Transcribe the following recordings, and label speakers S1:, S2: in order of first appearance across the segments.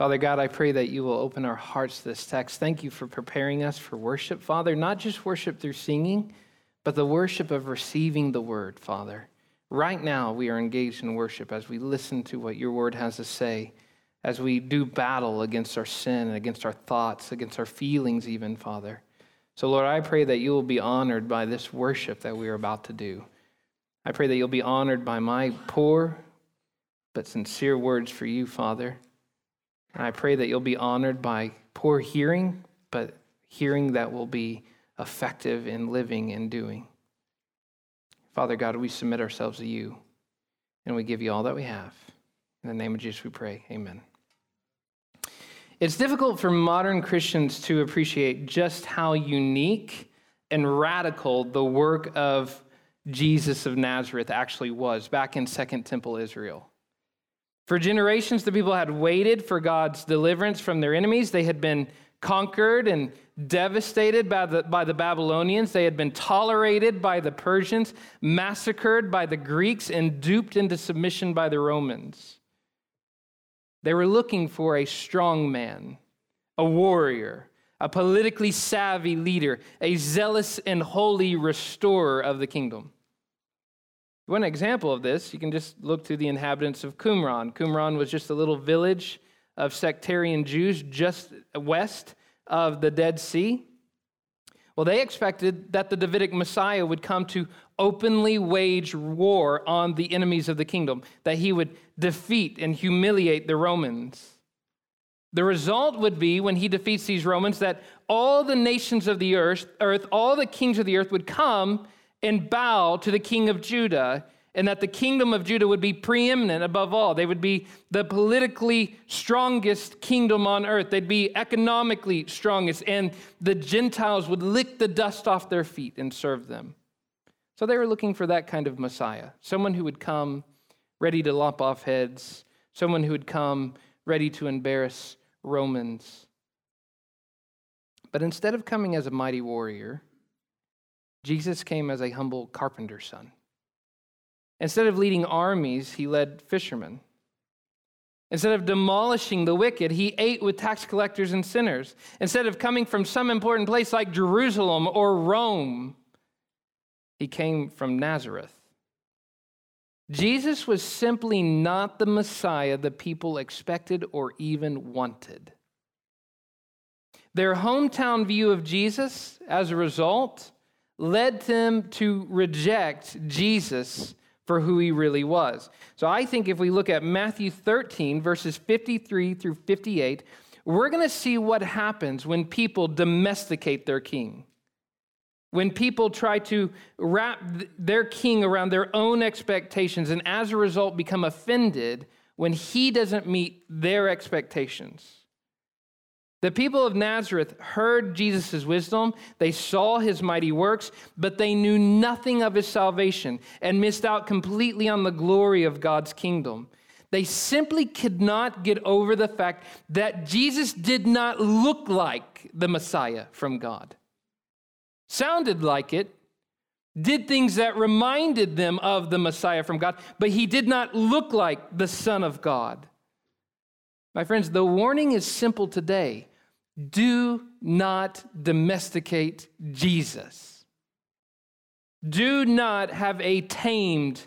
S1: Father God, I pray that you will open our hearts to this text. Thank you for preparing us for worship, Father, not just worship through singing, but the worship of receiving the word, Father. Right now, we are engaged in worship as we listen to what your word has to say, as we do battle against our sin and against our thoughts, against our feelings, even, Father. So, Lord, I pray that you will be honored by this worship that we are about to do. I pray that you'll be honored by my poor but sincere words for you, Father. And I pray that you'll be honored by poor hearing, but hearing that will be effective in living and doing. Father God, we submit ourselves to you and we give you all that we have. In the name of Jesus, we pray. Amen. It's difficult for modern Christians to appreciate just how unique and radical the work of Jesus of Nazareth actually was back in Second Temple Israel. For generations, the people had waited for God's deliverance from their enemies. They had been conquered and devastated by the, by the Babylonians. They had been tolerated by the Persians, massacred by the Greeks, and duped into submission by the Romans. They were looking for a strong man, a warrior, a politically savvy leader, a zealous and holy restorer of the kingdom. One example of this, you can just look to the inhabitants of Qumran. Qumran was just a little village of sectarian Jews just west of the Dead Sea. Well, they expected that the Davidic Messiah would come to openly wage war on the enemies of the kingdom, that he would defeat and humiliate the Romans. The result would be, when he defeats these Romans, that all the nations of the earth, earth, all the kings of the earth would come and bow to the king of Judah, and that the kingdom of Judah would be preeminent above all. They would be the politically strongest kingdom on earth. They'd be economically strongest, and the Gentiles would lick the dust off their feet and serve them. So they were looking for that kind of Messiah, someone who would come ready to lop off heads, someone who would come ready to embarrass Romans. But instead of coming as a mighty warrior, Jesus came as a humble carpenter's son. Instead of leading armies, he led fishermen. Instead of demolishing the wicked, he ate with tax collectors and sinners. Instead of coming from some important place like Jerusalem or Rome, he came from Nazareth. Jesus was simply not the Messiah the people expected or even wanted. Their hometown view of Jesus, as a result, led them to reject Jesus for who he really was. So I think if we look at Matthew 13, verses 53 through 58, we're going to see what happens when people domesticate their king. When people try to wrap their king around their own expectations and as a result become offended when he doesn't meet their expectations. The people of Nazareth heard Jesus' wisdom, they saw his mighty works, but they knew nothing of his salvation and missed out completely on the glory of God's kingdom. They simply could not get over the fact that Jesus did not look like the Messiah from God. Sounded like it, did things that reminded them of the Messiah from God, but he did not look like the Son of God. My friends, the warning is simple today do not domesticate Jesus. Do not have a tamed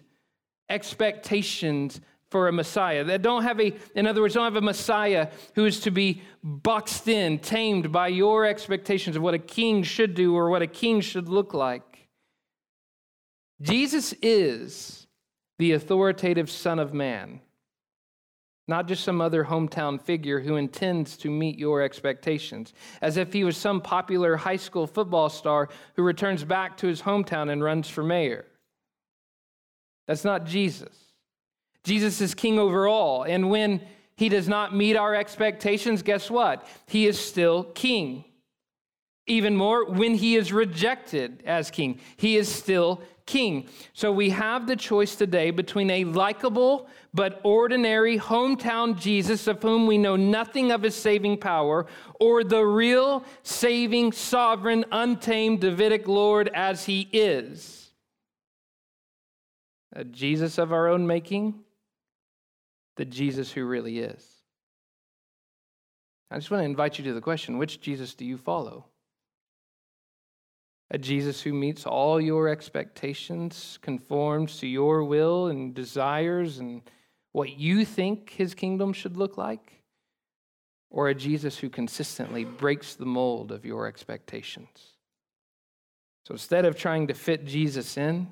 S1: expectations for a Messiah. That don't have a, in other words, don't have a Messiah who is to be boxed in, tamed by your expectations of what a king should do or what a king should look like. Jesus is the authoritative Son of Man not just some other hometown figure who intends to meet your expectations, as if he was some popular high school football star who returns back to his hometown and runs for mayor. That's not Jesus. Jesus is king over all, and when he does not meet our expectations, guess what? He is still king. Even more, when he is rejected as king, he is still king. So we have the choice today between a likable but ordinary hometown Jesus of whom we know nothing of his saving power, or the real saving, sovereign, untamed Davidic Lord as he is. A Jesus of our own making, the Jesus who really is. I just want to invite you to the question which Jesus do you follow? A Jesus who meets all your expectations, conforms to your will and desires and what you think his kingdom should look like? Or a Jesus who consistently breaks the mold of your expectations? So instead of trying to fit Jesus in,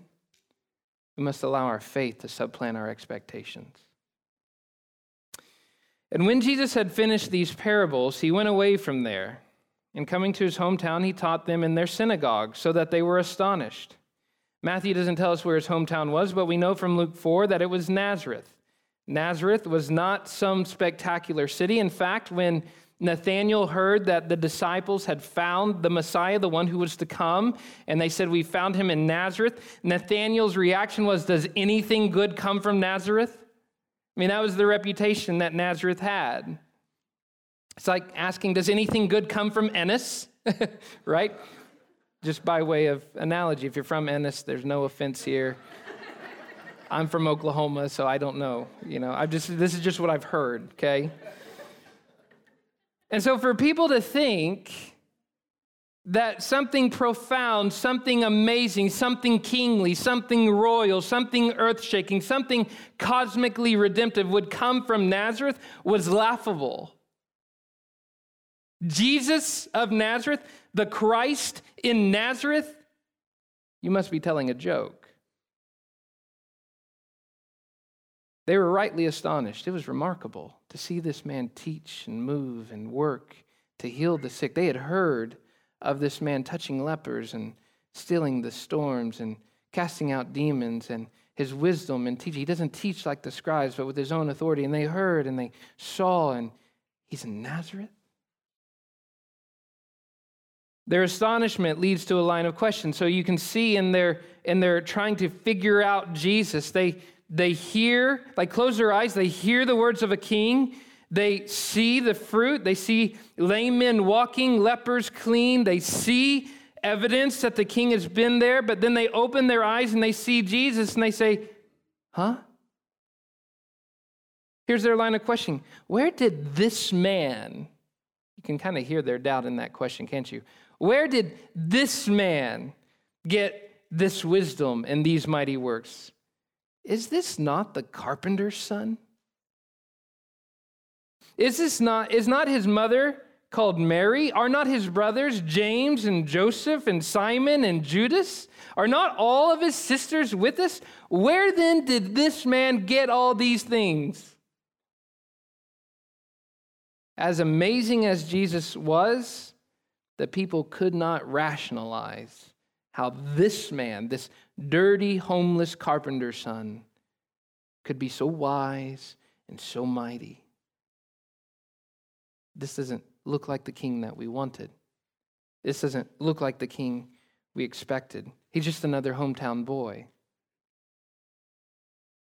S1: we must allow our faith to supplant our expectations. And when Jesus had finished these parables, he went away from there. And coming to his hometown, he taught them in their synagogue, so that they were astonished. Matthew doesn't tell us where his hometown was, but we know from Luke 4 that it was Nazareth. Nazareth was not some spectacular city. In fact, when Nathanael heard that the disciples had found the Messiah, the one who was to come, and they said, We found him in Nazareth. Nathanael's reaction was, Does anything good come from Nazareth? I mean, that was the reputation that Nazareth had. It's like asking, Does anything good come from Ennis? right? Just by way of analogy, if you're from Ennis, there's no offense here. I'm from Oklahoma, so I don't know. You know, I've just this is just what I've heard, okay? And so for people to think that something profound, something amazing, something kingly, something royal, something earth shaking, something cosmically redemptive would come from Nazareth was laughable. Jesus of Nazareth, the Christ in Nazareth, you must be telling a joke. They were rightly astonished. It was remarkable to see this man teach and move and work to heal the sick. They had heard of this man touching lepers and stilling the storms and casting out demons and his wisdom and teaching. He doesn't teach like the scribes, but with his own authority. And they heard and they saw, and he's in Nazareth. Their astonishment leads to a line of questions. So you can see in their in their trying to figure out Jesus, they they hear, like close their eyes, they hear the words of a king. They see the fruit. They see lame men walking, lepers clean. They see evidence that the king has been there, but then they open their eyes and they see Jesus and they say, Huh? Here's their line of questioning Where did this man, you can kind of hear their doubt in that question, can't you? Where did this man get this wisdom and these mighty works? Is this not the carpenter's son? Is this not is not his mother called Mary? Are not his brothers James and Joseph and Simon and Judas? Are not all of his sisters with us? Where then did this man get all these things? As amazing as Jesus was, the people could not rationalize how this man, this dirty, homeless carpenter's son, could be so wise and so mighty. This doesn't look like the king that we wanted. This doesn't look like the king we expected. He's just another hometown boy.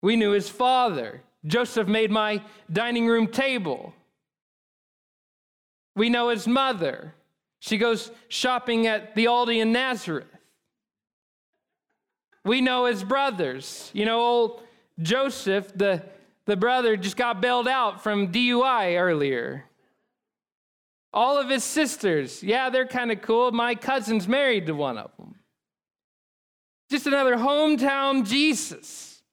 S1: We knew his father. Joseph made my dining room table. We know his mother. She goes shopping at the Aldi in Nazareth. We know his brothers. You know, old Joseph, the, the brother, just got bailed out from DUI earlier. All of his sisters, yeah, they're kind of cool. My cousin's married to one of them. Just another hometown Jesus.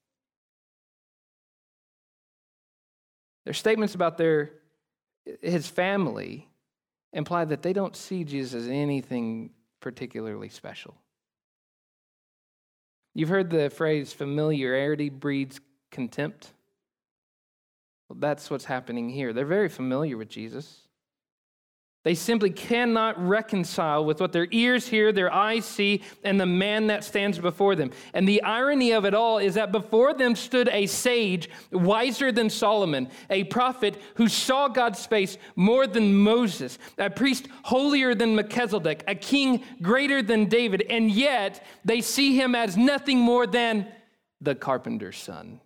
S1: Their statements about their his family imply that they don't see Jesus as anything particularly special. You've heard the phrase familiarity breeds contempt. Well, that's what's happening here. They're very familiar with Jesus. They simply cannot reconcile with what their ears hear, their eyes see, and the man that stands before them. And the irony of it all is that before them stood a sage wiser than Solomon, a prophet who saw God's face more than Moses, a priest holier than Melchizedek, a king greater than David, and yet they see him as nothing more than the carpenter's son.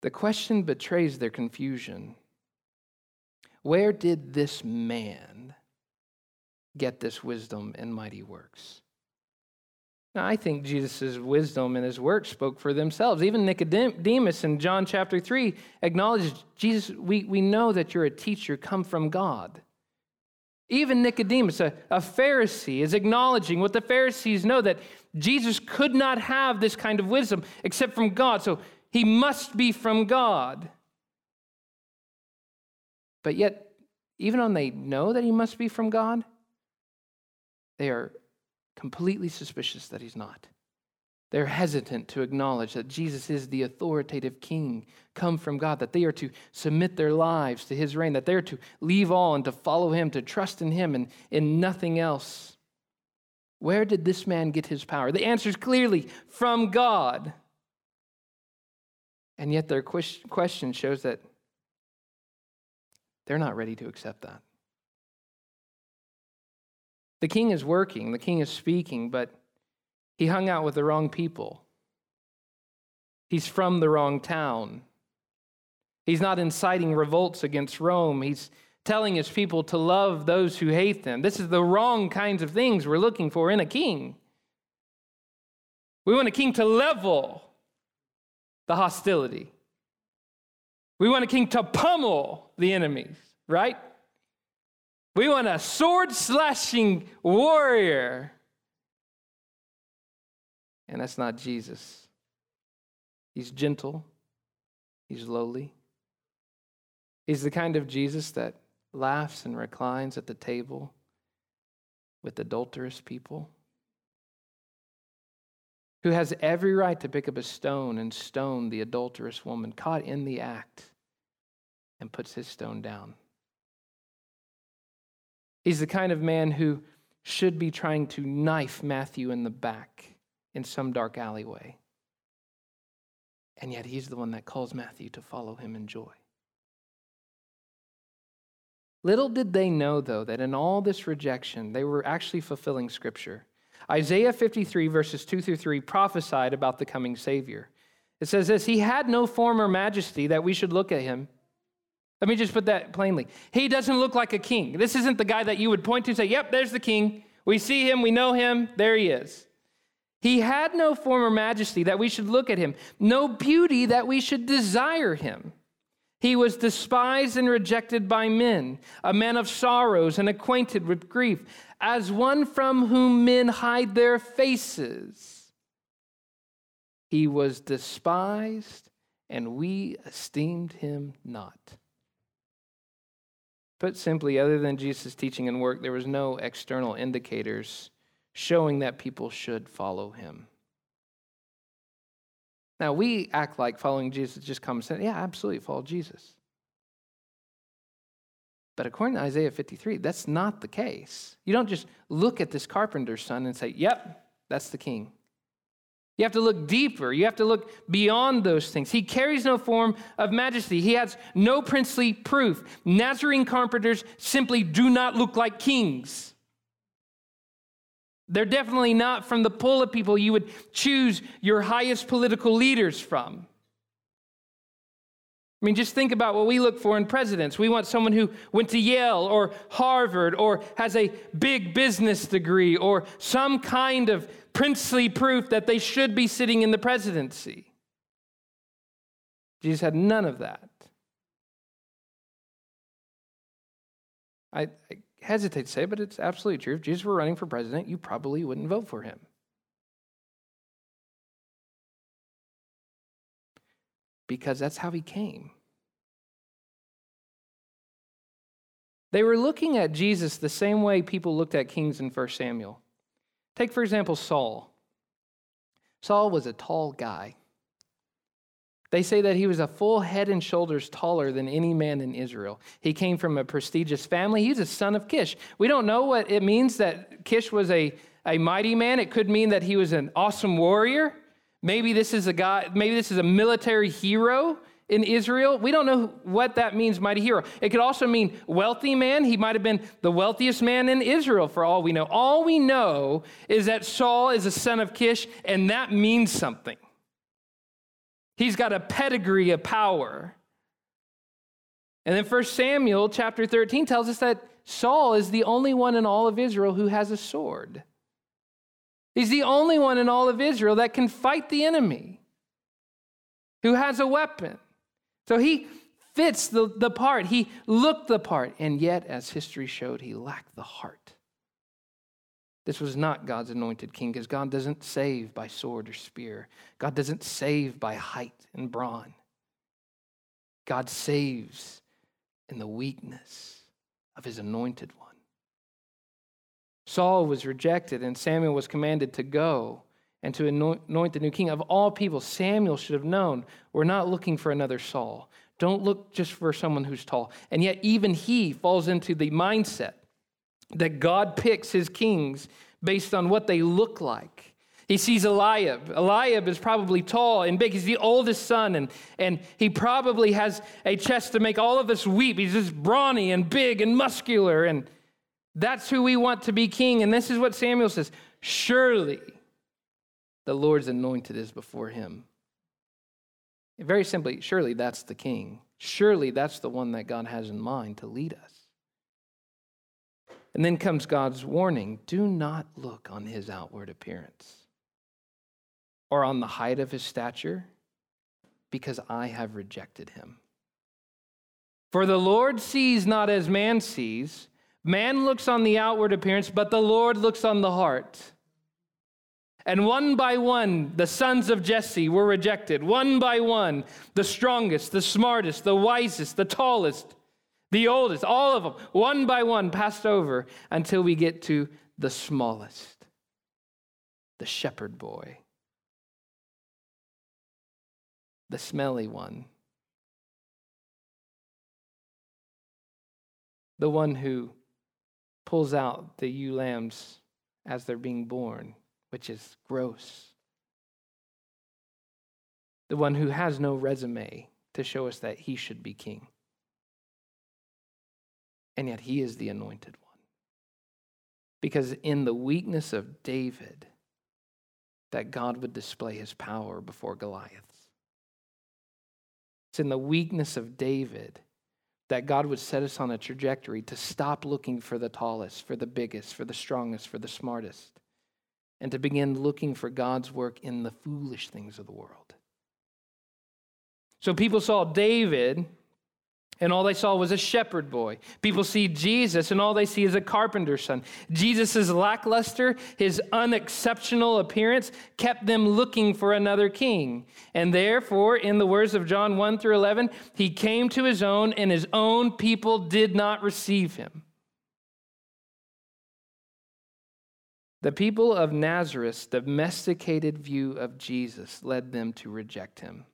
S1: The question betrays their confusion. Where did this man get this wisdom and mighty works? Now, I think Jesus' wisdom and his works spoke for themselves. Even Nicodemus in John chapter 3 acknowledged, Jesus, we, we know that you're a teacher come from God. Even Nicodemus, a, a Pharisee, is acknowledging what the Pharisees know that Jesus could not have this kind of wisdom except from God. So he must be from God. But yet, even when they know that he must be from God, they are completely suspicious that he's not. They're hesitant to acknowledge that Jesus is the authoritative king come from God, that they are to submit their lives to his reign, that they're to leave all and to follow him, to trust in him and in nothing else. Where did this man get his power? The answer is clearly from God. And yet their question shows that they're not ready to accept that. The king is working, the king is speaking, but he hung out with the wrong people. He's from the wrong town. He's not inciting revolts against Rome. He's telling his people to love those who hate them. This is the wrong kinds of things we're looking for in a king. We want a king to level the hostility. We want a king to pummel the enemies, right? We want a sword slashing warrior. And that's not Jesus. He's gentle, he's lowly. He's the kind of Jesus that laughs and reclines at the table with adulterous people, who has every right to pick up a stone and stone the adulterous woman caught in the act and puts his stone down. He's the kind of man who should be trying to knife Matthew in the back in some dark alleyway. And yet he's the one that calls Matthew to follow him in joy. Little did they know, though, that in all this rejection, they were actually fulfilling Scripture. Isaiah 53, verses 2 through 3, prophesied about the coming Savior. It says this He had no form or majesty that we should look at him let me just put that plainly. He doesn't look like a king. This isn't the guy that you would point to and say, Yep, there's the king. We see him, we know him, there he is. He had no form or majesty that we should look at him, no beauty that we should desire him. He was despised and rejected by men, a man of sorrows and acquainted with grief, as one from whom men hide their faces. He was despised, and we esteemed him not. Put simply, other than Jesus' teaching and work, there was no external indicators showing that people should follow him. Now, we act like following Jesus just common sense. Yeah, absolutely, follow Jesus. But according to Isaiah 53, that's not the case. You don't just look at this carpenter's son and say, yep, that's the king. You have to look deeper. You have to look beyond those things. He carries no form of majesty. He has no princely proof. Nazarene carpenters simply do not look like kings. They're definitely not from the pool of people you would choose your highest political leaders from. I mean, just think about what we look for in presidents. We want someone who went to Yale or Harvard or has a big business degree or some kind of princely proof that they should be sitting in the presidency. Jesus had none of that. I, I hesitate to say, but it's absolutely true. If Jesus were running for president, you probably wouldn't vote for him. because that's how he came. They were looking at Jesus the same way people looked at kings in 1 Samuel. Take, for example, Saul. Saul was a tall guy. They say that he was a full head and shoulders taller than any man in Israel. He came from a prestigious family. He's a son of Kish. We don't know what it means that Kish was a, a mighty man. It could mean that he was an awesome warrior. Maybe this is a guy, maybe this is a military hero in Israel. We don't know what that means, mighty hero. It could also mean wealthy man. He might have been the wealthiest man in Israel for all we know. All we know is that Saul is a son of Kish, and that means something. He's got a pedigree of power. And then 1 Samuel chapter 13 tells us that Saul is the only one in all of Israel who has a sword. He's the only one in all of Israel that can fight the enemy, who has a weapon. So he fits the, the part. He looked the part. And yet, as history showed, he lacked the heart. This was not God's anointed king because God doesn't save by sword or spear. God doesn't save by height and brawn. God saves in the weakness of his anointed one. Saul was rejected, and Samuel was commanded to go and to anoint the new king. Of all people, Samuel should have known we're not looking for another Saul. Don't look just for someone who's tall. And yet, even he falls into the mindset that God picks his kings based on what they look like. He sees Eliab. Eliab is probably tall and big. He's the oldest son, and, and he probably has a chest to make all of us weep. He's just brawny and big and muscular, and that's who we want to be king. And this is what Samuel says Surely the Lord's anointed is before him. Very simply, surely that's the king. Surely that's the one that God has in mind to lead us. And then comes God's warning do not look on his outward appearance or on the height of his stature, because I have rejected him. For the Lord sees not as man sees. Man looks on the outward appearance, but the Lord looks on the heart. And one by one, the sons of Jesse were rejected. One by one, the strongest, the smartest, the wisest, the tallest, the oldest, all of them, one by one, passed over until we get to the smallest, the shepherd boy, the smelly one, the one who pulls out the ewe lambs as they're being born, which is gross. The one who has no resume to show us that he should be king. And yet he is the anointed one. Because in the weakness of David, that God would display his power before Goliaths. It's in the weakness of David that God would set us on a trajectory to stop looking for the tallest, for the biggest, for the strongest, for the smartest, and to begin looking for God's work in the foolish things of the world. So people saw David and all they saw was a shepherd boy. People see Jesus, and all they see is a carpenter's son. Jesus' lackluster, his unexceptional appearance, kept them looking for another king. And therefore, in the words of John 1 through 11, he came to his own, and his own people did not receive him. The people of Nazareth's domesticated view of Jesus led them to reject him.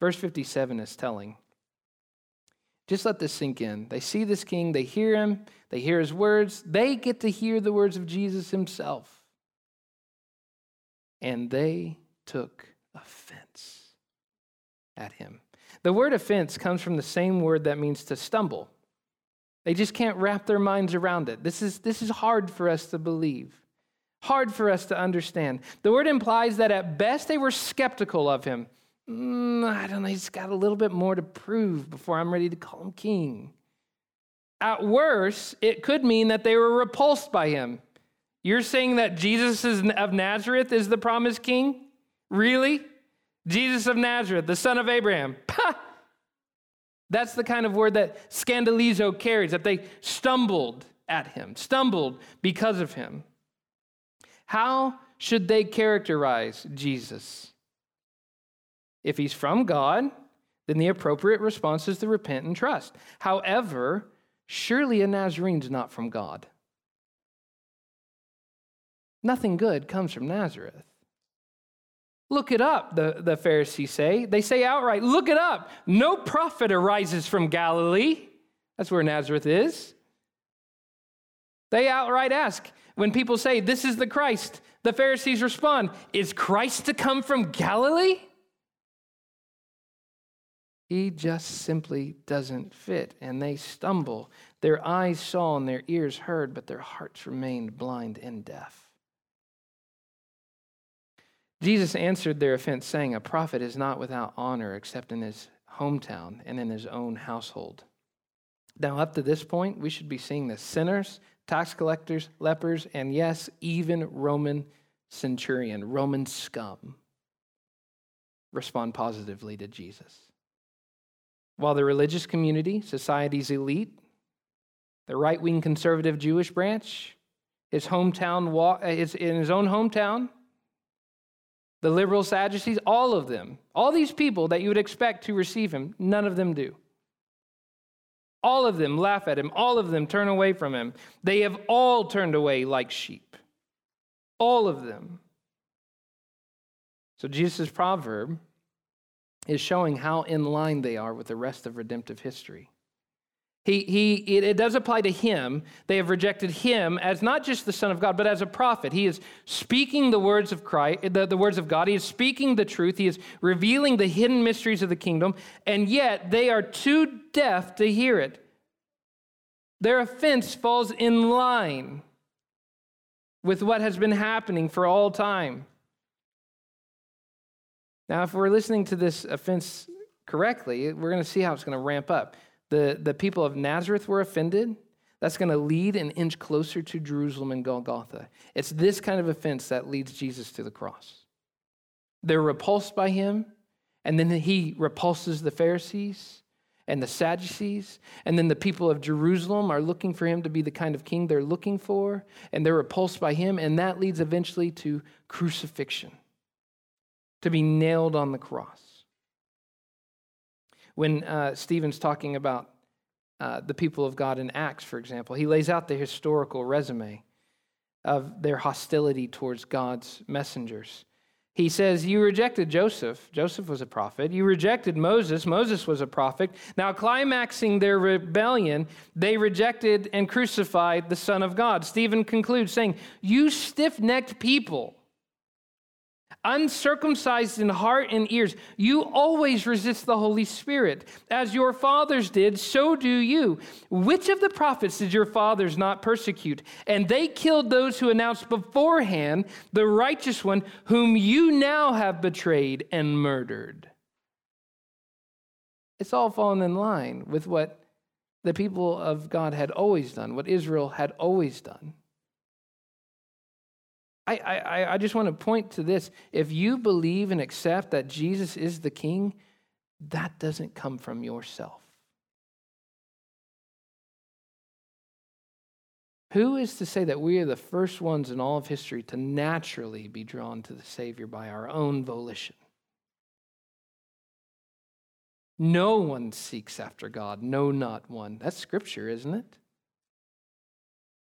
S1: Verse 57 is telling. Just let this sink in. They see this king, they hear him, they hear his words, they get to hear the words of Jesus himself. And they took offense at him. The word offense comes from the same word that means to stumble. They just can't wrap their minds around it. This is, this is hard for us to believe, hard for us to understand. The word implies that at best they were skeptical of him mm, I don't know, he's got a little bit more to prove before I'm ready to call him king. At worst, it could mean that they were repulsed by him. You're saying that Jesus of Nazareth is the promised king? Really? Jesus of Nazareth, the son of Abraham. That's the kind of word that scandalizo carries, that they stumbled at him, stumbled because of him. How should they characterize Jesus? If he's from God, then the appropriate response is to repent and trust. However, surely a Nazarene's not from God. Nothing good comes from Nazareth. Look it up, the, the Pharisees say. They say outright, look it up. No prophet arises from Galilee. That's where Nazareth is. They outright ask, when people say, This is the Christ, the Pharisees respond, Is Christ to come from Galilee? He just simply doesn't fit, and they stumble. Their eyes saw and their ears heard, but their hearts remained blind and deaf. Jesus answered their offense, saying, A prophet is not without honor except in his hometown and in his own household. Now, up to this point, we should be seeing the sinners, tax collectors, lepers, and yes, even Roman centurion, Roman scum, respond positively to Jesus. While the religious community, society's elite, the right wing conservative Jewish branch, his hometown, his, in his own hometown, the liberal Sadducees, all of them, all these people that you would expect to receive him, none of them do. All of them laugh at him. All of them turn away from him. They have all turned away like sheep. All of them. So Jesus' proverb is showing how in line they are with the rest of redemptive history. He, he, it, it does apply to him. They have rejected him as not just the Son of God, but as a prophet. He is speaking the words of Christ, the, the words of God. He is speaking the truth. He is revealing the hidden mysteries of the kingdom, and yet they are too deaf to hear it. Their offense falls in line with what has been happening for all time. Now, if we're listening to this offense correctly, we're going to see how it's going to ramp up. The, the people of Nazareth were offended. That's going to lead an inch closer to Jerusalem and Golgotha. It's this kind of offense that leads Jesus to the cross. They're repulsed by him, and then he repulses the Pharisees and the Sadducees, and then the people of Jerusalem are looking for him to be the kind of king they're looking for, and they're repulsed by him, and that leads eventually to crucifixion to be nailed on the cross. When uh, Stephen's talking about uh, the people of God in Acts, for example, he lays out the historical resume of their hostility towards God's messengers. He says, You rejected Joseph. Joseph was a prophet. You rejected Moses. Moses was a prophet. Now, climaxing their rebellion, they rejected and crucified the Son of God. Stephen concludes saying, You stiff necked people uncircumcised in heart and ears, you always resist the Holy Spirit. As your fathers did, so do you. Which of the prophets did your fathers not persecute? And they killed those who announced beforehand the righteous one, whom you now have betrayed and murdered. It's all fallen in line with what the people of God had always done, what Israel had always done. I, I, I just want to point to this. If you believe and accept that Jesus is the King, that doesn't come from yourself. Who is to say that we are the first ones in all of history to naturally be drawn to the Savior by our own volition? No one seeks after God, no, not one. That's scripture, isn't it?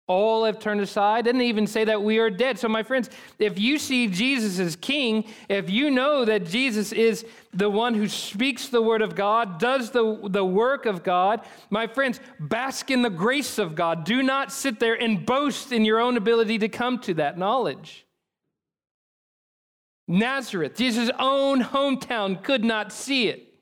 S1: All have turned aside. Didn't even say that we are dead. So, my friends, if you see Jesus as king, if you know that Jesus is the one who speaks the word of God, does the, the work of God, my friends, bask in the grace of God. Do not sit there and boast in your own ability to come to that knowledge. Nazareth, Jesus' own hometown, could not see it.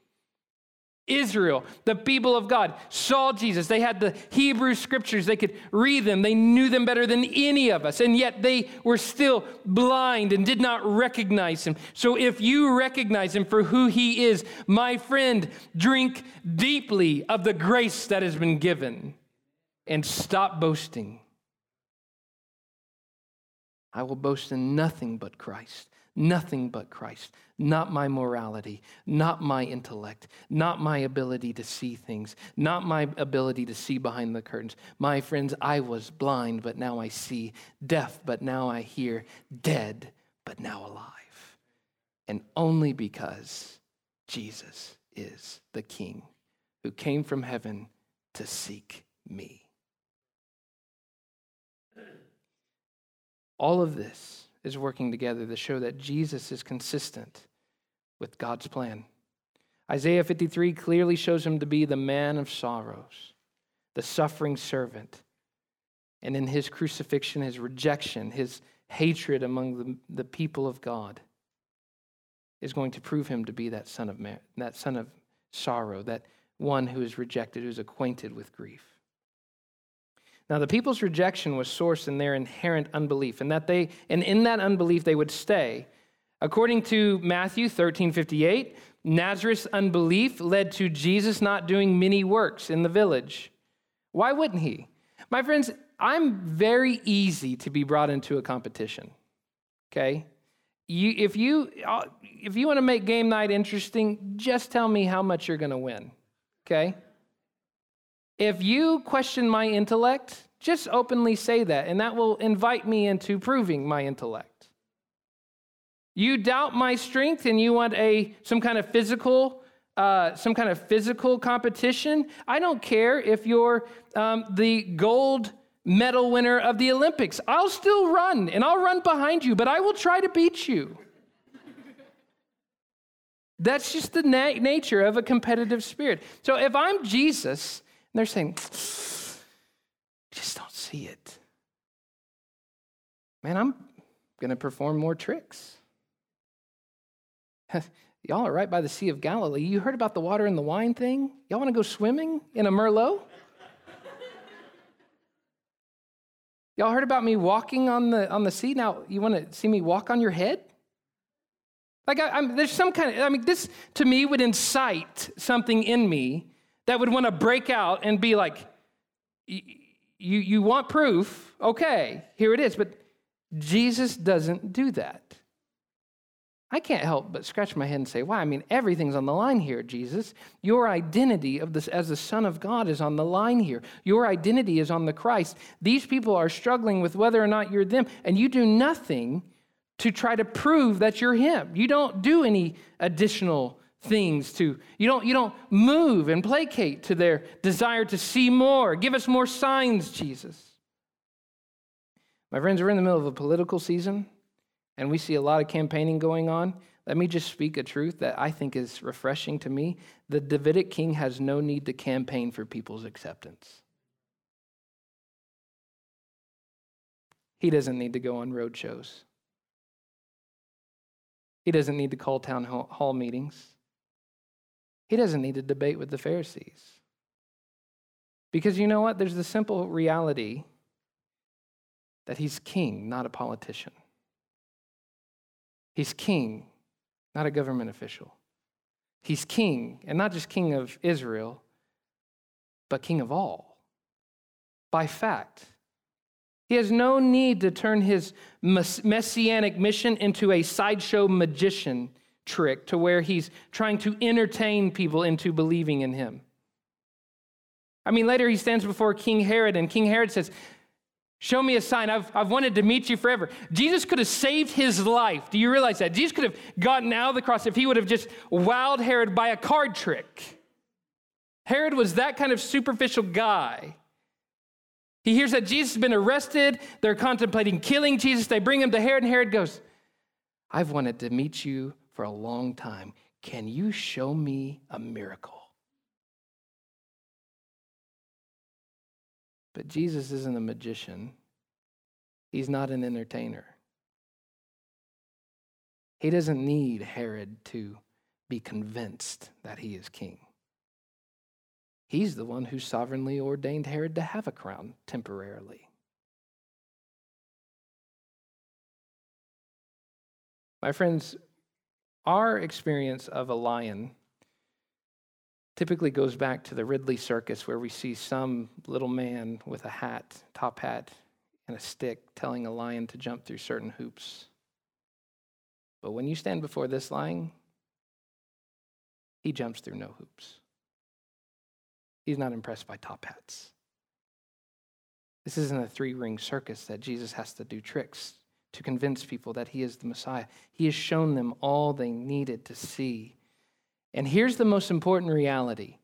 S1: Israel, the people of God, saw Jesus. They had the Hebrew scriptures. They could read them. They knew them better than any of us. And yet they were still blind and did not recognize him. So if you recognize him for who he is, my friend, drink deeply of the grace that has been given and stop boasting. I will boast in nothing but Christ. Nothing but Christ, not my morality, not my intellect, not my ability to see things, not my ability to see behind the curtains. My friends, I was blind, but now I see, deaf, but now I hear, dead, but now alive. And only because Jesus is the King who came from heaven to seek me. All of this is working together to show that Jesus is consistent with God's plan. Isaiah 53 clearly shows him to be the man of sorrows, the suffering servant. And in his crucifixion, his rejection, his hatred among the, the people of God is going to prove him to be that son of man, that son of sorrow, that one who is rejected, who is acquainted with grief. Now, the people's rejection was sourced in their inherent unbelief, and that they, and in that unbelief, they would stay. According to Matthew 13 58, Nazareth's unbelief led to Jesus not doing many works in the village. Why wouldn't he? My friends, I'm very easy to be brought into a competition. okay? You, if you if you want to make game night interesting, just tell me how much you're going to win, okay? If you question my intellect, just openly say that, and that will invite me into proving my intellect. You doubt my strength, and you want a some kind of physical uh, some kind of physical competition. I don't care if you're um, the gold medal winner of the Olympics. I'll still run and I'll run behind you, but I will try to beat you. That's just the na- nature of a competitive spirit. So if I'm Jesus, they're saying, just don't see it. Man, I'm going to perform more tricks. Y'all are right by the Sea of Galilee. You heard about the water and the wine thing? Y'all want to go swimming in a Merlot? Y'all heard about me walking on the on the sea? Now you want to see me walk on your head? Like I, am there's some kind of I mean this to me would incite something in me that would want to break out and be like, you you want proof? Okay, here it is. But Jesus doesn't do that. I can't help but scratch my head and say, why? I mean, everything's on the line here, Jesus. Your identity of this as the Son of God is on the line here. Your identity is on the Christ. These people are struggling with whether or not you're them, and you do nothing to try to prove that you're him. You don't do any additional things to you don't you don't move and placate to their desire to see more. Give us more signs, Jesus. My friends, we're in the middle of a political season and we see a lot of campaigning going on, let me just speak a truth that I think is refreshing to me. The Davidic king has no need to campaign for people's acceptance. He doesn't need to go on road shows. He doesn't need to call town hall meetings. He doesn't need to debate with the Pharisees. Because you know what? There's the simple reality that he's king, not a politician. He's king, not a government official. He's king, and not just king of Israel, but king of all. By fact, he has no need to turn his messianic mission into a sideshow magician trick to where he's trying to entertain people into believing in him. I mean, later he stands before King Herod, and King Herod says, Show me a sign. I've, I've wanted to meet you forever. Jesus could have saved his life. Do you realize that? Jesus could have gotten out of the cross if he would have just wowed Herod by a card trick. Herod was that kind of superficial guy. He hears that Jesus has been arrested. They're contemplating killing Jesus. They bring him to Herod, and Herod goes, I've wanted to meet you for a long time. Can you show me a miracle? But Jesus isn't a magician, he's not an entertainer. He doesn't need Herod to be convinced that he is king. He's the one who sovereignly ordained Herod to have a crown temporarily. My friends, our experience of a lion typically goes back to the Ringling Circus, where we see some little man with a hat, top hat, and a stick telling a lion to jump through certain hoops. But when you stand before this lion, he jumps through no hoops. He's not impressed by top hats. This isn't a three ring circus that Jesus has to do tricks to convince people that he is the Messiah. He has shown them all they needed to see and here's the most important reality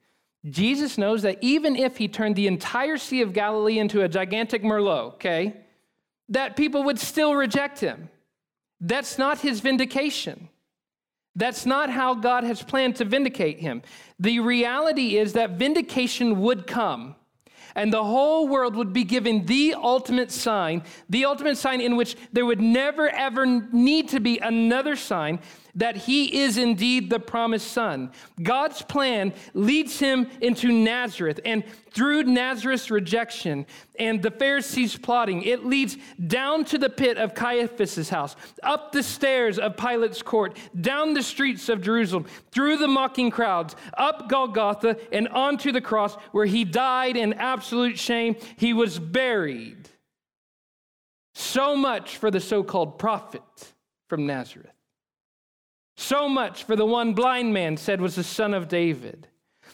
S1: Jesus knows that even if he turned the entire Sea of Galilee into a gigantic Merlot, okay, that people would still reject him. That's not his vindication. That's not how God has planned to vindicate him. The reality is that vindication would come and the whole world would be given the ultimate sign, the ultimate sign in which there would never ever need to be another sign that he is indeed the promised son. God's plan leads him into Nazareth, and through Nazareth's rejection and the Pharisees' plotting, it leads down to the pit of Caiaphas' house, up the stairs of Pilate's court, down the streets of Jerusalem, through the mocking crowds, up Golgotha, and onto the cross where he died in absolute shame. He was buried. So much for the so called prophet from Nazareth. So much for the one blind man said was the son of David.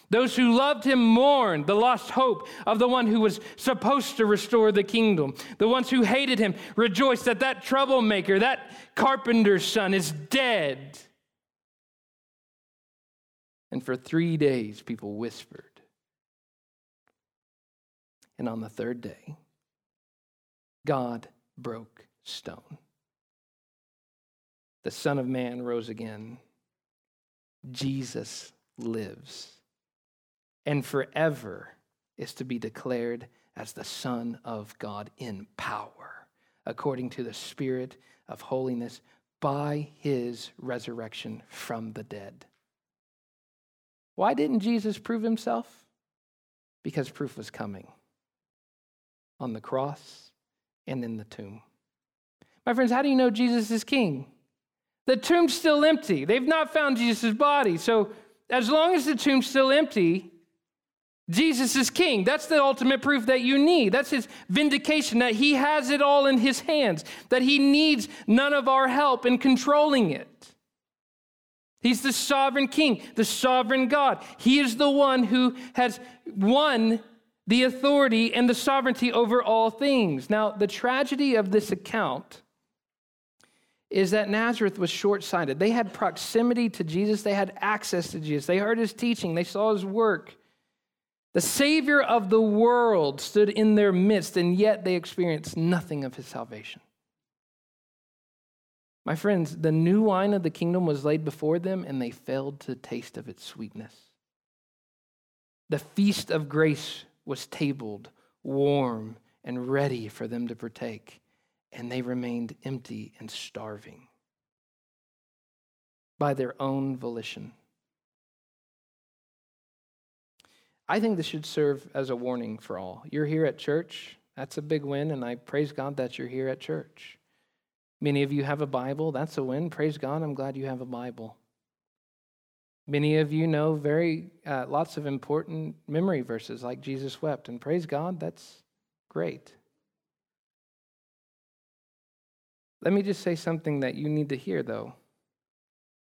S1: Those who loved him mourned the lost hope of the one who was supposed to restore the kingdom. The ones who hated him rejoiced that that troublemaker, that carpenter's son, is dead. And for three days, people whispered. And on the third day, God broke stone. The Son of Man rose again. Jesus lives and forever is to be declared as the Son of God in power, according to the Spirit of holiness by his resurrection from the dead. Why didn't Jesus prove himself? Because proof was coming on the cross and in the tomb. My friends, how do you know Jesus is king? The tomb's still empty. They've not found Jesus' body. So, as long as the tomb's still empty, Jesus is king. That's the ultimate proof that you need. That's his vindication that he has it all in his hands, that he needs none of our help in controlling it. He's the sovereign king, the sovereign God. He is the one who has won the authority and the sovereignty over all things. Now, the tragedy of this account is that Nazareth was short sighted. They had proximity to Jesus, they had access to Jesus, they heard his teaching, they saw his work. The Savior of the world stood in their midst, and yet they experienced nothing of his salvation. My friends, the new wine of the kingdom was laid before them, and they failed to taste of its sweetness. The feast of grace was tabled, warm, and ready for them to partake, and they remained empty and starving by their own volition. I think this should serve as a warning for all. You're here at church, that's a big win, and I praise God that you're here at church. Many of you have a Bible, that's a win. Praise God, I'm glad you have a Bible. Many of you know very uh, lots of important memory verses like Jesus wept, and praise God, that's great. Let me just say something that you need to hear, though.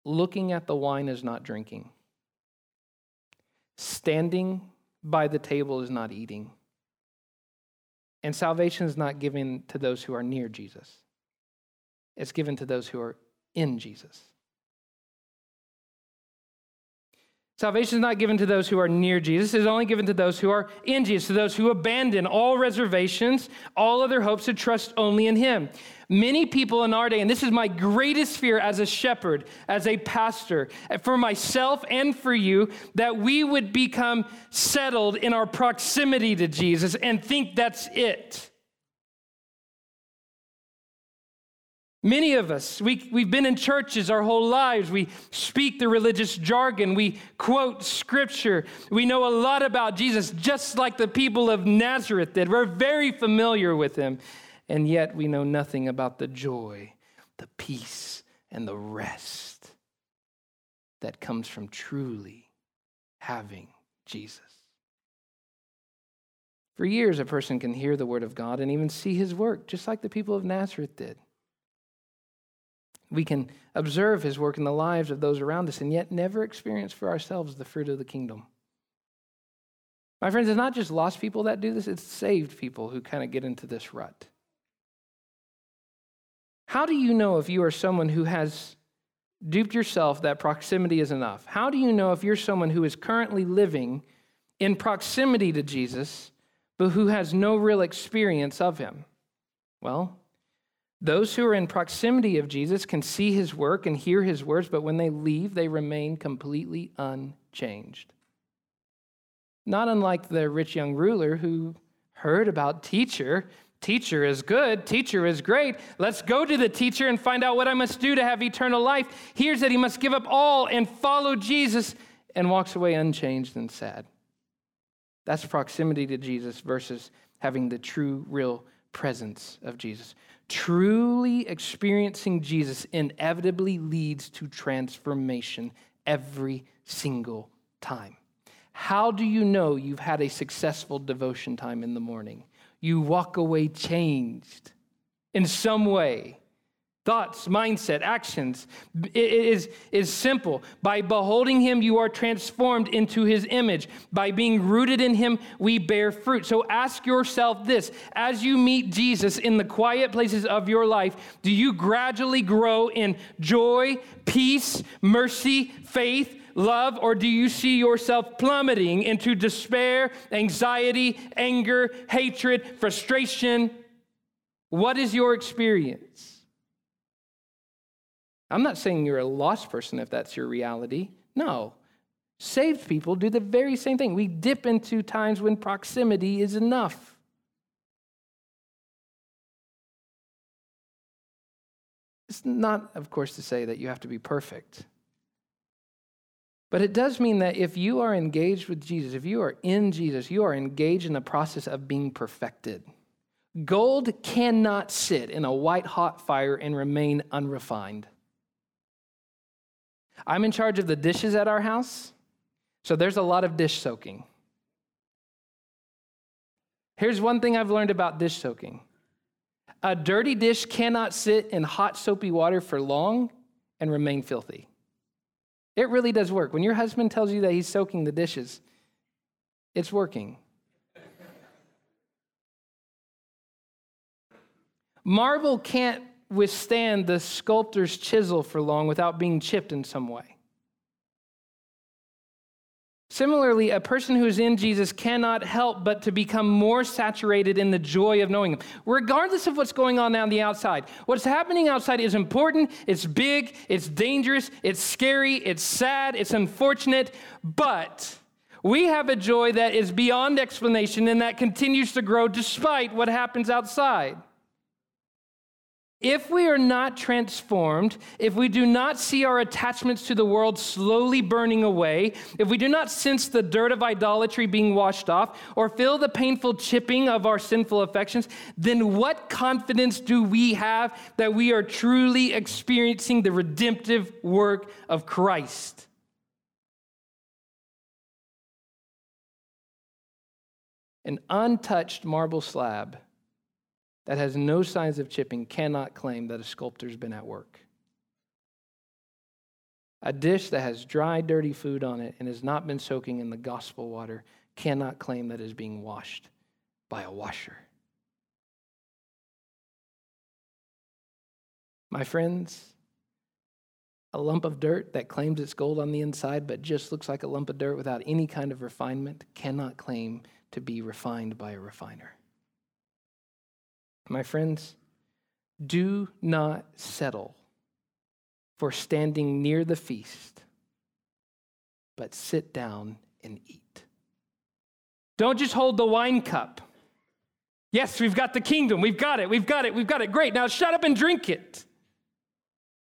S1: Looking at the wine is not drinking. Standing by the table is not eating. And salvation is not given to those who are near Jesus, it's given to those who are in Jesus. Salvation is not given to those who are near Jesus. It is only given to those who are in Jesus, to those who abandon all reservations, all other hopes, to trust only in Him. Many people in our day, and this is my greatest fear as a shepherd, as a pastor, for myself and for you, that we would become settled in our proximity to Jesus and think that's it. Many of us, we, we've been in churches our whole lives. We speak the religious jargon. We quote scripture. We know a lot about Jesus, just like the people of Nazareth did. We're very familiar with him. And yet we know nothing about the joy, the peace, and the rest that comes from truly having Jesus. For years, a person can hear the word of God and even see his work, just like the people of Nazareth did. We can observe his work in the lives of those around us and yet never experience for ourselves the fruit of the kingdom. My friends, it's not just lost people that do this, it's saved people who kind of get into this rut. How do you know if you are someone who has duped yourself that proximity is enough? How do you know if you're someone who is currently living in proximity to Jesus, but who has no real experience of him? Well, those who are in proximity of Jesus can see his work and hear his words, but when they leave, they remain completely unchanged. Not unlike the rich young ruler who heard about teacher. Teacher is good, teacher is great. Let's go to the teacher and find out what I must do to have eternal life. Hears that he must give up all and follow Jesus and walks away unchanged and sad. That's proximity to Jesus versus having the true, real presence of Jesus. Truly experiencing Jesus inevitably leads to transformation every single time. How do you know you've had a successful devotion time in the morning? You walk away changed in some way. Thoughts, mindset, actions. It is, is simple. By beholding him, you are transformed into his image. By being rooted in him, we bear fruit. So ask yourself this as you meet Jesus in the quiet places of your life, do you gradually grow in joy, peace, mercy, faith? Love, or do you see yourself plummeting into despair, anxiety, anger, hatred, frustration? What is your experience? I'm not saying you're a lost person if that's your reality. No. Saved people do the very same thing. We dip into times when proximity is enough. It's not, of course, to say that you have to be perfect. But it does mean that if you are engaged with Jesus, if you are in Jesus, you are engaged in the process of being perfected. Gold cannot sit in a white hot fire and remain unrefined. I'm in charge of the dishes at our house, so there's a lot of dish soaking. Here's one thing I've learned about dish soaking a dirty dish cannot sit in hot, soapy water for long and remain filthy. It really does work. When your husband tells you that he's soaking the dishes, it's working. Marble can't withstand the sculptor's chisel for long without being chipped in some way. Similarly, a person who is in Jesus cannot help but to become more saturated in the joy of knowing Him, regardless of what's going on on the outside. What's happening outside is important, it's big, it's dangerous, it's scary, it's sad, it's unfortunate, but we have a joy that is beyond explanation and that continues to grow despite what happens outside. If we are not transformed, if we do not see our attachments to the world slowly burning away, if we do not sense the dirt of idolatry being washed off, or feel the painful chipping of our sinful affections, then what confidence do we have that we are truly experiencing the redemptive work of Christ? An untouched marble slab that has no signs of chipping cannot claim that a sculptor's been at work. A dish that has dry, dirty food on it and has not been soaking in the gospel water cannot claim that it is being washed by a washer. My friends, a lump of dirt that claims it's gold on the inside but just looks like a lump of dirt without any kind of refinement cannot claim to be refined by a refiner. My friends, do not settle for standing near the feast, but sit down and eat. Don't just hold the wine cup. Yes, we've got the kingdom. We've got it. We've got it. We've got it. Great. Now shut up and drink it.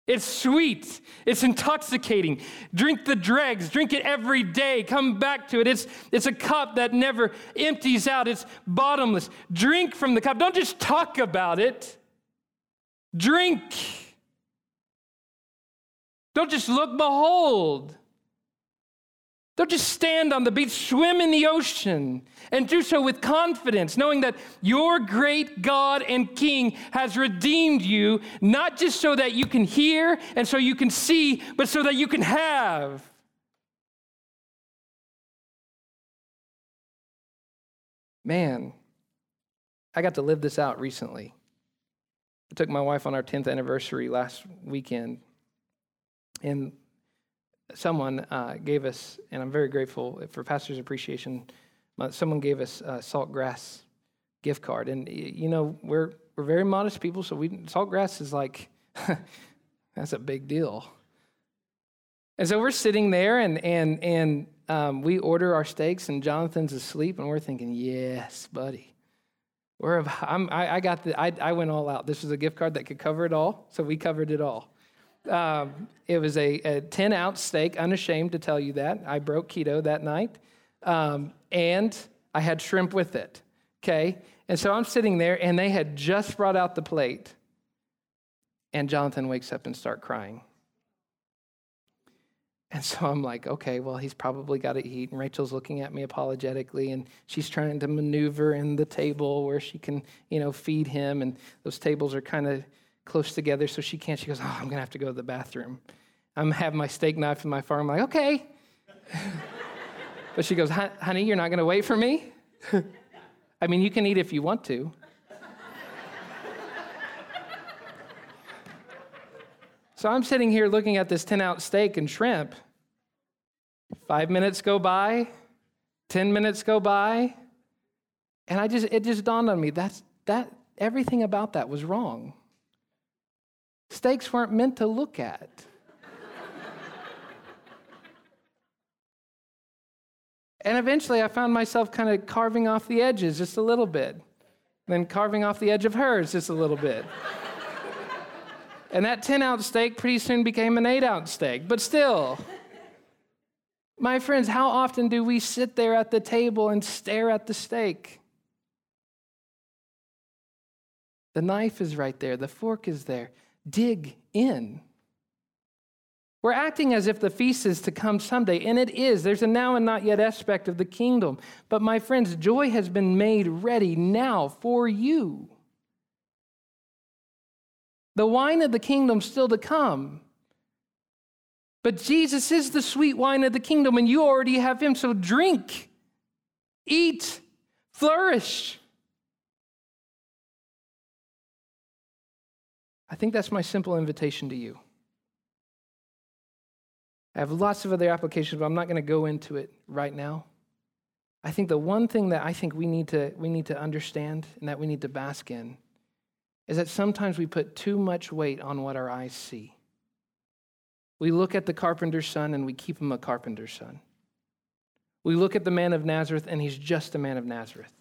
S1: It's sweet. It's intoxicating. Drink the dregs. Drink it every day. Come back to it. It's, it's a cup that never empties out. It's bottomless. Drink from the cup. Don't just talk about it. Drink. Don't just look, behold. Don't just stand on the beach, swim in the ocean, and do so with confidence, knowing that your great God and King has redeemed you, not just so that you can hear and so you can see, but so that you can have. Man, I got to live this out recently. I took my wife on our 10th anniversary last weekend. And someone uh, gave us, and I'm very grateful for Pastor's Appreciation, someone gave us a Saltgrass gift card. And, you know, we're, we're very modest people, so we, Saltgrass is like, that's a big deal. And so we're sitting there, and, and, and um, we order our steaks, and Jonathan's asleep, and we're thinking, yes, buddy. We're, I, I got the, I, I went all out. This was a gift card that could cover it all, so we covered it all. Um, it was a, a, 10 ounce steak, unashamed to tell you that. I broke keto that night. Um, and I had shrimp with it. Okay? And so I'm sitting there, and they had just brought out the plate. And Jonathan wakes up and start crying. And so I'm like, okay, well, he's probably got to eat. And Rachel's looking at me apologetically, and she's trying to maneuver in the table where she can, you know, feed him. And those tables are kind of close together so she can't. She goes, Oh, I'm going to have to go to the bathroom. I'm having my steak knife in my farm. I'm like, Okay. but she goes, Honey, you're not going to wait for me? I mean, you can eat if you want to. so I'm sitting here looking at this 10 ounce steak and shrimp. Five minutes go by, 10 minutes go by, and I just, it just dawned on me that's, that, everything about that was wrong. Steaks weren't meant to look at. and eventually I found myself kind of carving off the edges just a little bit, then carving off the edge of hers just a little bit. and that 10 ounce steak pretty soon became an 8 ounce steak, but still. My friends, how often do we sit there at the table and stare at the steak? The knife is right there, the fork is there. Dig in. We're acting as if the feast is to come someday, and it is. There's a now and not yet aspect of the kingdom. But my friends, joy has been made ready now for you. The wine of the kingdom still to come. But Jesus is the sweet wine of the kingdom, and you already have him. So drink, eat, flourish. I think that's my simple invitation to you. I have lots of other applications, but I'm not going to go into it right now. I think the one thing that I think we need to we need to understand and that we need to bask in is that sometimes we put too much weight on what our eyes see. We look at the carpenter's son and we keep him a carpenter's son. We look at the man of Nazareth and he's just a man of Nazareth.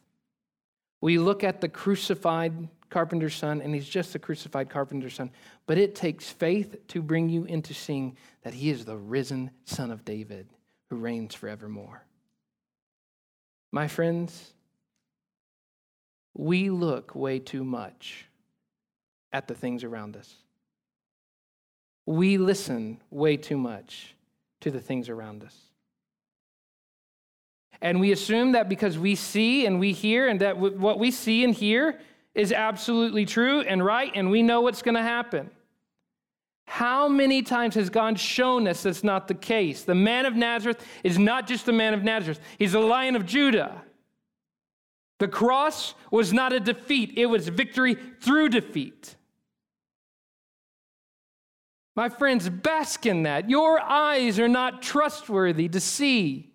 S1: We look at the crucified carpenter's son, and he's just a crucified carpenter's son. But it takes faith to bring you into seeing that he is the risen son of David who reigns forevermore. My friends, we look way too much at the things around us. We listen way too much to the things around us. And we assume that because we see and we hear, and that what we see and hear is absolutely true and right, and we know what's going to happen. How many times has God shown us that's not the case? The man of Nazareth is not just the man of Nazareth, he's the lion of Judah. The cross was not a defeat, it was victory through defeat. My friends, bask in that. Your eyes are not trustworthy to see.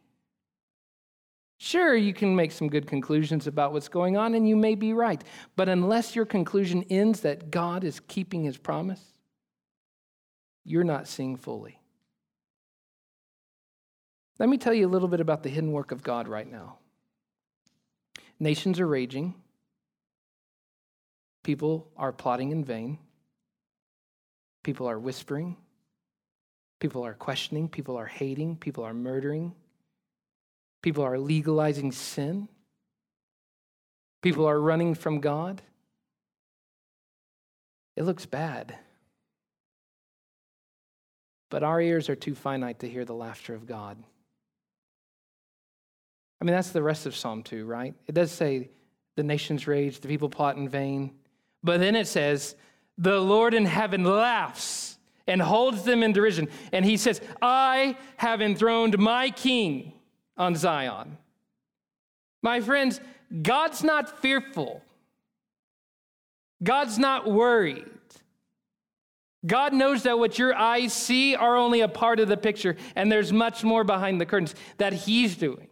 S1: Sure, you can make some good conclusions about what's going on, and you may be right. But unless your conclusion ends that God is keeping his promise, you're not seeing fully. Let me tell you a little bit about the hidden work of God right now. Nations are raging, people are plotting in vain, people are whispering, people are questioning, people are hating, people are murdering. People are legalizing sin. People are running from God. It looks bad. But our ears are too finite to hear the laughter of God. I mean, that's the rest of Psalm 2, right? It does say, the nations rage, the people plot in vain. But then it says, the Lord in heaven laughs and holds them in derision. And he says, I have enthroned my king on Zion. My friends, God's not fearful. God's not worried. God knows that what your eyes see are only a part of the picture, and there's much more behind the curtains that He's doing.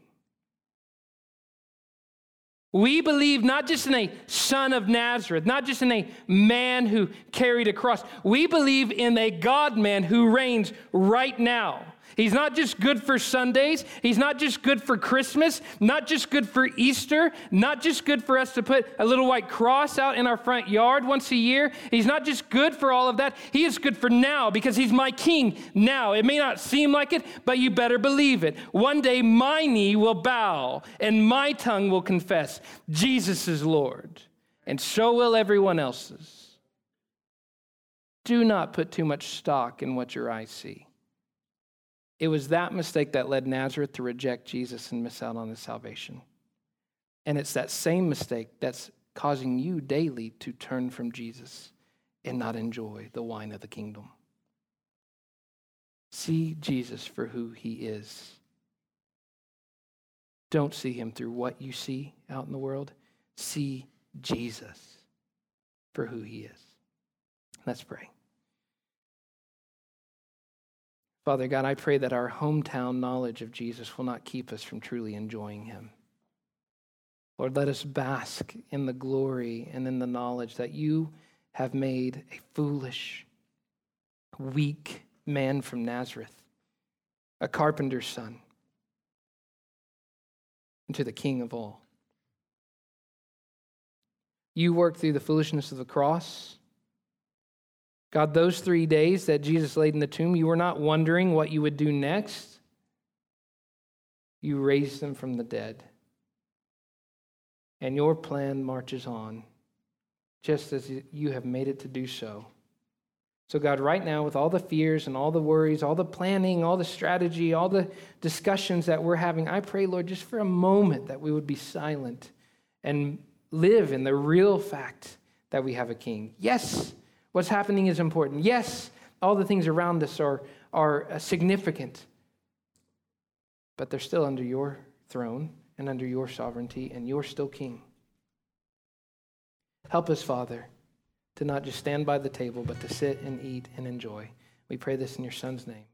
S1: We believe not just in a son of Nazareth, not just in a man who carried a cross. We believe in a God man who reigns right now. He's not just good for Sundays. He's not just good for Christmas, not just good for Easter, not just good for us to put a little white cross out in our front yard once a year. He's not just good for all of that. He is good for now because he's my king now. It may not seem like it, but you better believe it. One day my knee will bow and my tongue will confess Jesus is Lord, and so will everyone else's. Do not put too much stock in what your eyes see. It was that mistake that led Nazareth to reject Jesus and miss out on his salvation. And it's that same mistake that's causing you daily to turn from Jesus and not enjoy the wine of the kingdom. See Jesus for who he is. Don't see him through what you see out in the world. See Jesus for who he is. Let's pray. Father God, I pray that our hometown knowledge of Jesus will not keep us from truly enjoying him. Lord, let us bask in the glory and in the knowledge that you have made a foolish, weak man from Nazareth, a carpenter's son, into the king of all. You worked through the foolishness of the cross. God, those three days that Jesus laid in the tomb, you were not wondering what you would do next. You raised them from the dead. And your plan marches on, just as you have made it to do so. So, God, right now, with all the fears and all the worries, all the planning, all the strategy, all the discussions that we're having, I pray, Lord, just for a moment that we would be silent and live in the real fact that we have a king. Yes, what's happening is important. Yes, all the things around us are, are uh, significant, but they're still under your throne and under your sovereignty, and you're still king. Help us, Father, to not just stand by the table, but to sit and eat and enjoy. We pray this in your Son's name.